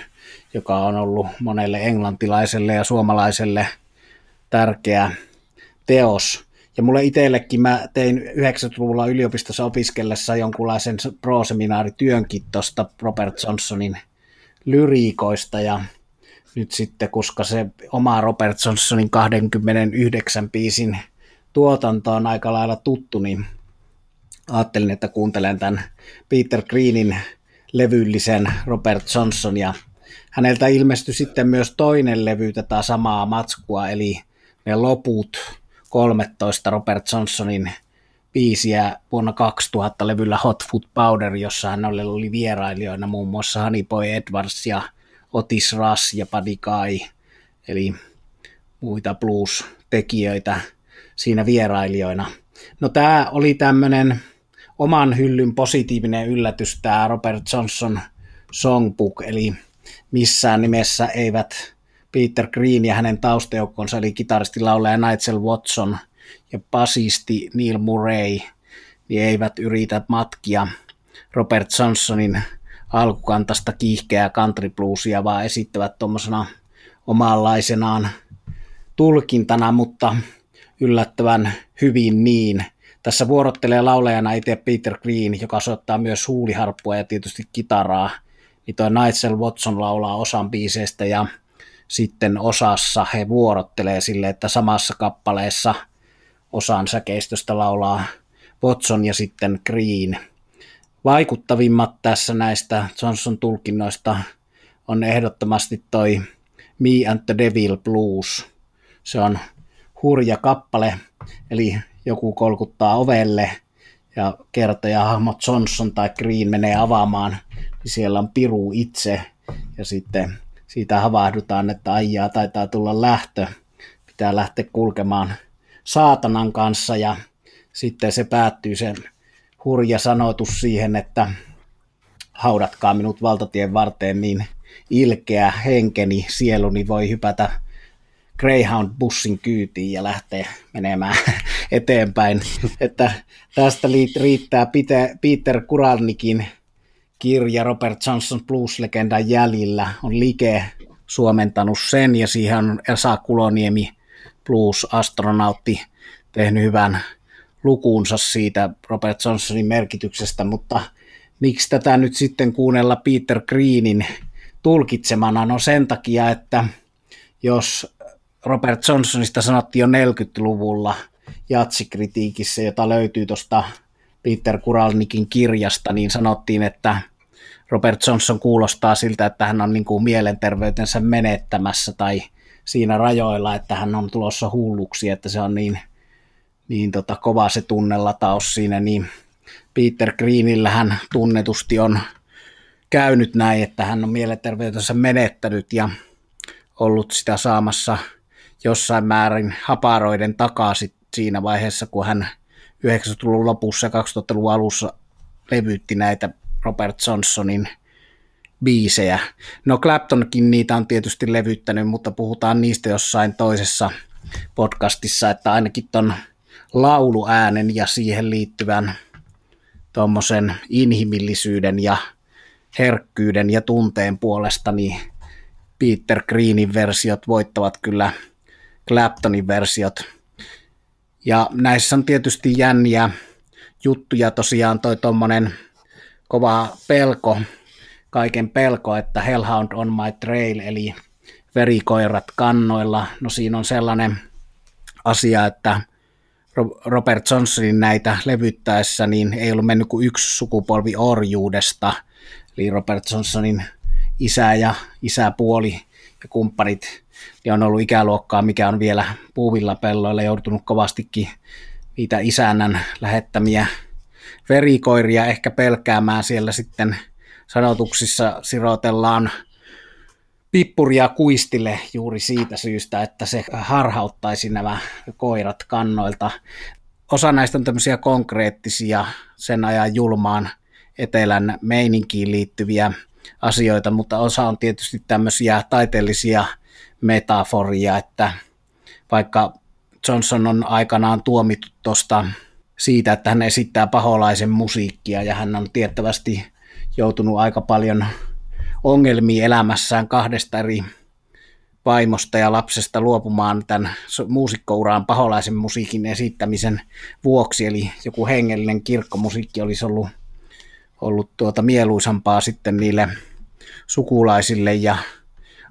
joka on ollut monelle englantilaiselle ja suomalaiselle tärkeä teos. Ja mulle itsellekin mä tein 90-luvulla yliopistossa opiskellessa jonkunlaisen pro-seminaarityönkin tuosta Robert Johnsonin lyriikoista. Ja nyt sitten, koska se oma Robert Johnsonin 29 biisin tuotanto on aika lailla tuttu, niin ajattelin, että kuuntelen tämän Peter Greenin levyllisen Robert Johnson. Ja häneltä ilmestyi sitten myös toinen levy tätä samaa matskua, eli ne loput 13 Robert Johnsonin biisiä vuonna 2000 levyllä Hot Foot Powder, jossa hän oli vierailijoina muun muassa Honeyboy Edwards ja Otis Rush ja Buddy Guy, eli muita blues-tekijöitä siinä vierailijoina. No tämä oli tämmöinen oman hyllyn positiivinen yllätys, tämä Robert Johnson Songbook, eli missään nimessä eivät Peter Green ja hänen taustajoukkonsa, eli kitaristi laulaja Nigel Watson ja basisti Neil Murray, niin eivät yritä matkia Robert Johnsonin alkukantasta kiihkeää country bluesia, vaan esittävät tuommoisena omanlaisenaan tulkintana, mutta yllättävän hyvin niin. Tässä vuorottelee laulajana itse Peter Green, joka soittaa myös huuliharppua ja tietysti kitaraa. Niin toi Nigel Watson laulaa osan biiseistä ja sitten osassa he vuorottelee sille, että samassa kappaleessa osan säkeistöstä laulaa Watson ja sitten Green – vaikuttavimmat tässä näistä Johnson tulkinnoista on ehdottomasti toi Me and the Devil Blues. Se on hurja kappale, eli joku kolkuttaa ovelle ja kertoja hahmot Johnson tai Green menee avaamaan, niin siellä on Piru itse ja sitten siitä havahdutaan, että aijaa taitaa tulla lähtö, pitää lähteä kulkemaan saatanan kanssa ja sitten se päättyy sen hurja sanotus siihen, että haudatkaa minut valtatien varteen, niin ilkeä henkeni, sieluni voi hypätä Greyhound-bussin kyytiin ja lähteä menemään eteenpäin. Että tästä riittää Peter Kuralnikin kirja Robert Johnson Blues-legendan jäljillä. On Like suomentanut sen ja siihen on Esa Kuloniemi Blues-astronautti tehnyt hyvän lukuunsa siitä Robert Johnsonin merkityksestä, mutta miksi tätä nyt sitten kuunnella Peter Greenin tulkitsemana? No sen takia, että jos Robert Johnsonista sanottiin jo 40-luvulla jatsikritiikissä, jota löytyy tuosta Peter Kuralnikin kirjasta, niin sanottiin, että Robert Johnson kuulostaa siltä, että hän on niin kuin mielenterveytensä menettämässä tai siinä rajoilla, että hän on tulossa hulluksi, että se on niin, niin tota, kova se tunnelataus siinä, niin Peter Greenillähän tunnetusti on käynyt näin, että hän on mielenterveytensä menettänyt ja ollut sitä saamassa jossain määrin haparoiden takaa siinä vaiheessa, kun hän 90-luvun lopussa ja 2000-luvun alussa levyytti näitä Robert Johnsonin biisejä. No Claptonkin niitä on tietysti levyttänyt, mutta puhutaan niistä jossain toisessa podcastissa, että ainakin ton lauluäänen ja siihen liittyvän tuommoisen inhimillisyyden ja herkkyyden ja tunteen puolesta, niin Peter Greenin versiot voittavat kyllä Claptonin versiot. Ja näissä on tietysti jänniä juttuja, tosiaan toi tuommoinen kova pelko, kaiken pelko, että Hellhound on my trail, eli verikoirat kannoilla. No siinä on sellainen asia, että Robert Johnsonin näitä levyttäessä, niin ei ollut mennyt kuin yksi sukupolvi orjuudesta, eli Robert Johnsonin isä ja isäpuoli ja kumppanit niin on ollut ikäluokkaa, mikä on vielä puuvilla pelloilla joutunut kovastikin niitä isännän lähettämiä verikoiria ehkä pelkäämään siellä sitten sanotuksissa sirotellaan pippuria kuistille juuri siitä syystä, että se harhauttaisi nämä koirat kannoilta. Osa näistä on tämmöisiä konkreettisia sen ajan julmaan etelän meininkiin liittyviä asioita, mutta osa on tietysti tämmöisiä taiteellisia metaforia, että vaikka Johnson on aikanaan tuomittu tuosta siitä, että hän esittää paholaisen musiikkia ja hän on tiettävästi joutunut aika paljon ongelmia elämässään kahdesta eri vaimosta ja lapsesta luopumaan tämän muusikkouraan paholaisen musiikin esittämisen vuoksi, eli joku hengellinen kirkkomusiikki olisi ollut, ollut tuota mieluisampaa sitten niille sukulaisille ja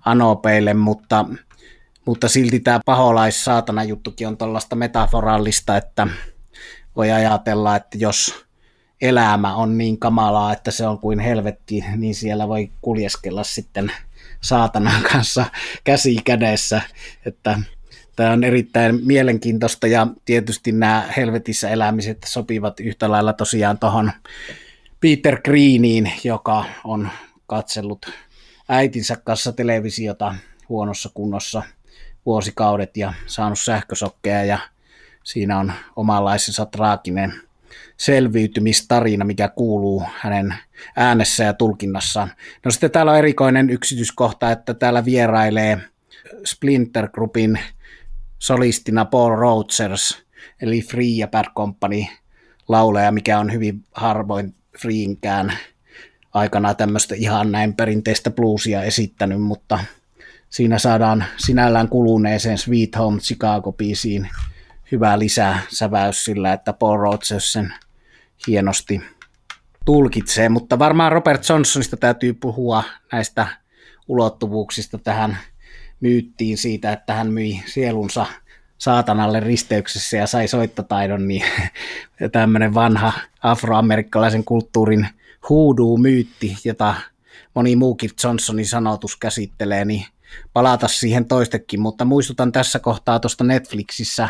anopeille, mutta, mutta silti tämä paholais-saatana juttukin on tuollaista metaforallista, että voi ajatella, että jos elämä on niin kamalaa, että se on kuin helvetti, niin siellä voi kuljeskella sitten saatanan kanssa käsi kädessä, että tämä on erittäin mielenkiintoista ja tietysti nämä helvetissä elämiset sopivat yhtä lailla tosiaan tuohon Peter Greeniin, joka on katsellut äitinsä kanssa televisiota huonossa kunnossa vuosikaudet ja saanut sähkösokkeja ja siinä on omanlaisensa traaginen selviytymistarina, mikä kuuluu hänen äänessä ja tulkinnassaan. No sitten täällä on erikoinen yksityiskohta, että täällä vierailee Splinter Groupin solistina Paul Rogers, eli Free ja Bad Company lauleja, mikä on hyvin harvoin Freeinkään aikana tämmöistä ihan näin perinteistä bluesia esittänyt, mutta siinä saadaan sinällään kuluneeseen Sweet Home Chicago-biisiin hyvä lisäsäväys sillä, että Paul Rogers sen hienosti tulkitsee, mutta varmaan Robert Johnsonista täytyy puhua näistä ulottuvuuksista tähän myyttiin siitä, että hän myi sielunsa saatanalle risteyksessä ja sai soittotaidon, niin tämmöinen vanha afroamerikkalaisen kulttuurin hoodoo-myytti, jota moni muukin Johnsonin sanotus käsittelee, niin palata siihen toistekin, mutta muistutan tässä kohtaa tuosta Netflixissä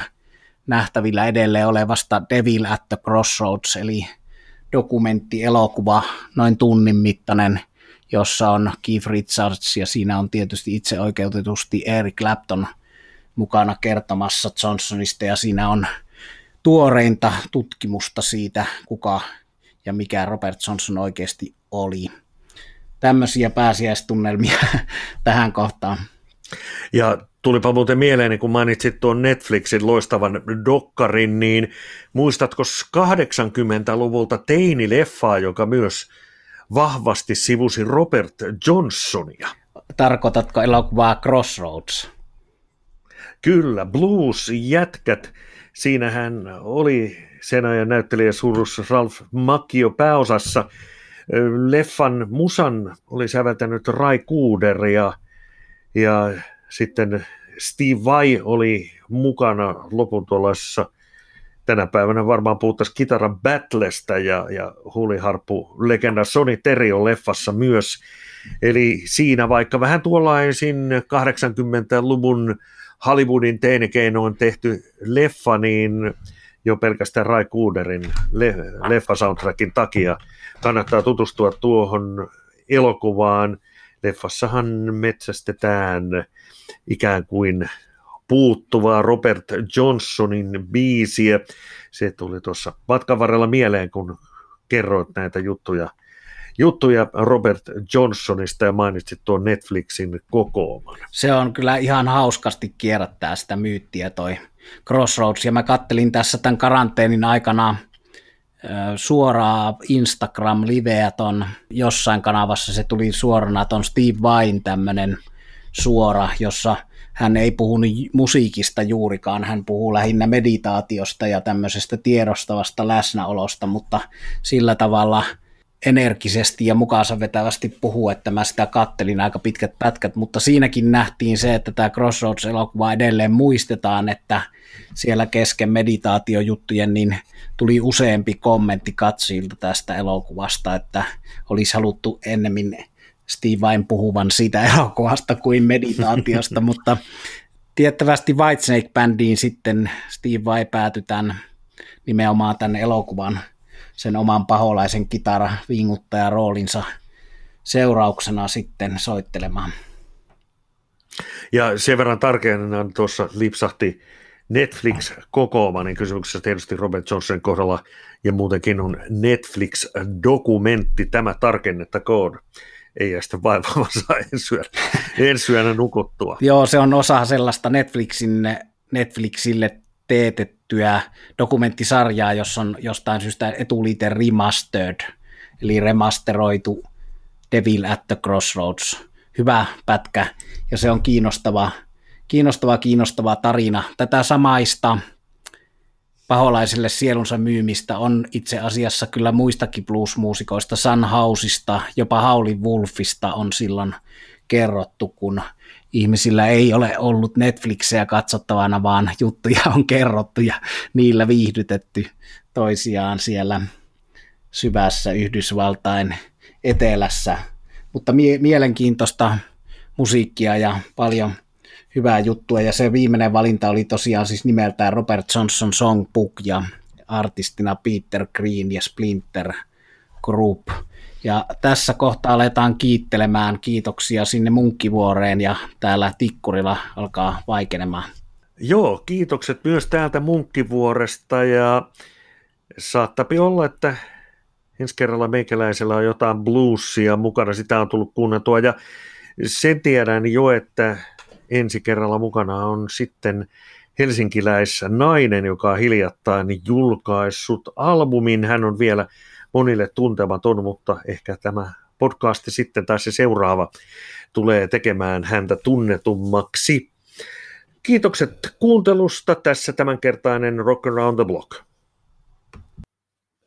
nähtävillä edelleen olevasta Devil at the Crossroads, eli dokumenttielokuva, noin tunnin mittainen, jossa on Keith Richards ja siinä on tietysti itse oikeutetusti Eric Clapton mukana kertomassa Johnsonista ja siinä on tuoreinta tutkimusta siitä, kuka ja mikä Robert Johnson oikeasti oli. tämmöisiä pääsiäistunnelmia tähän kohtaan. Ja tulipa muuten mieleen, kun mainitsit tuon Netflixin loistavan dokkarin, niin muistatko 80-luvulta teinileffaa, joka myös vahvasti sivusi Robert Johnsonia? Tarkoitatko elokuvaa Crossroads? Kyllä, Blues-jätkät. Siinähän oli sen ajan näyttelijä Surus Ralph Macchio pääosassa. Leffan musan oli säveltänyt Rai Kuuder ja, ja sitten Steve Vai oli mukana lopun tuollaisessa tänä päivänä varmaan puhuttaisiin kitaran battlesta ja, ja huuliharppu legenda Sony Terry on leffassa myös. Eli siinä vaikka vähän tuollaisin 80-luvun Hollywoodin teinikeinoin tehty leffa, niin jo pelkästään Rai Kuuderin le- leffa-soundtrackin takia kannattaa tutustua tuohon elokuvaan. Leffassahan metsästetään ikään kuin puuttuvaa Robert Johnsonin biisiä. Se tuli tuossa matkan varrella mieleen, kun kerroit näitä juttuja, juttuja Robert Johnsonista ja mainitsit tuon Netflixin kokooman. Se on kyllä ihan hauskasti kierrättää sitä myyttiä toi Crossroads, ja mä kattelin tässä tämän karanteenin aikana suoraa Instagram-liveä ton jossain kanavassa, se tuli suorana ton Steve Vain tämmönen suora, jossa hän ei puhunut musiikista juurikaan, hän puhuu lähinnä meditaatiosta ja tämmöisestä tiedostavasta läsnäolosta, mutta sillä tavalla energisesti ja mukaansa vetävästi puhuu, että mä sitä kattelin aika pitkät pätkät, mutta siinäkin nähtiin se, että tämä Crossroads-elokuva edelleen muistetaan, että siellä kesken meditaatiojuttujen niin tuli useampi kommentti katsojilta tästä elokuvasta, että olisi haluttu ennemmin Steve vain puhuvan siitä elokuvasta kuin meditaatiosta, mutta tiettävästi Whitesnake-bändiin sitten Steve Vai päätyi tämän, nimenomaan tämän elokuvan sen oman paholaisen kitara vinguttaja roolinsa seurauksena sitten soittelemaan. Ja sen verran tarkemmin tuossa lipsahti Netflix-kokooma, niin kysymyksessä tietysti Robert Johnsonin kohdalla ja muutenkin on Netflix-dokumentti, tämä tarkennettakoon ei jää sitten vaivaamassa ensi yönä, ensi yönä nukuttua. Joo, se on osa sellaista Netflixin, Netflixille teetettyä dokumenttisarjaa, jossa on jostain syystä etuliite remastered, eli remasteroitu Devil at the Crossroads. Hyvä pätkä, ja se on kiinnostava, kiinnostava, kiinnostava tarina. Tätä samaista paholaiselle sielunsa myymistä on itse asiassa kyllä muistakin bluesmuusikoista, Sunhouseista, jopa Howlin Wolfista on silloin kerrottu, kun ihmisillä ei ole ollut Netflixejä katsottavana, vaan juttuja on kerrottu ja niillä viihdytetty toisiaan siellä syvässä Yhdysvaltain etelässä. Mutta mie- mielenkiintoista musiikkia ja paljon hyvää juttua, ja se viimeinen valinta oli tosiaan siis nimeltään Robert Johnson Songbook, ja artistina Peter Green ja Splinter Group. Ja tässä kohtaa aletaan kiittelemään kiitoksia sinne Munkkivuoreen ja täällä Tikkurilla alkaa vaikenemaan. Joo, kiitokset myös täältä Munkkivuoresta ja saattapi olla, että ensi kerralla meikäläisellä on jotain bluesia mukana, sitä on tullut kuunneltua ja sen tiedän jo, että ensi kerralla mukana on sitten helsinkiläis nainen, joka on hiljattain julkaissut albumin. Hän on vielä monille tuntematon, mutta ehkä tämä podcasti sitten tai se seuraava tulee tekemään häntä tunnetummaksi. Kiitokset kuuntelusta. Tässä tämänkertainen Rock Around the Block.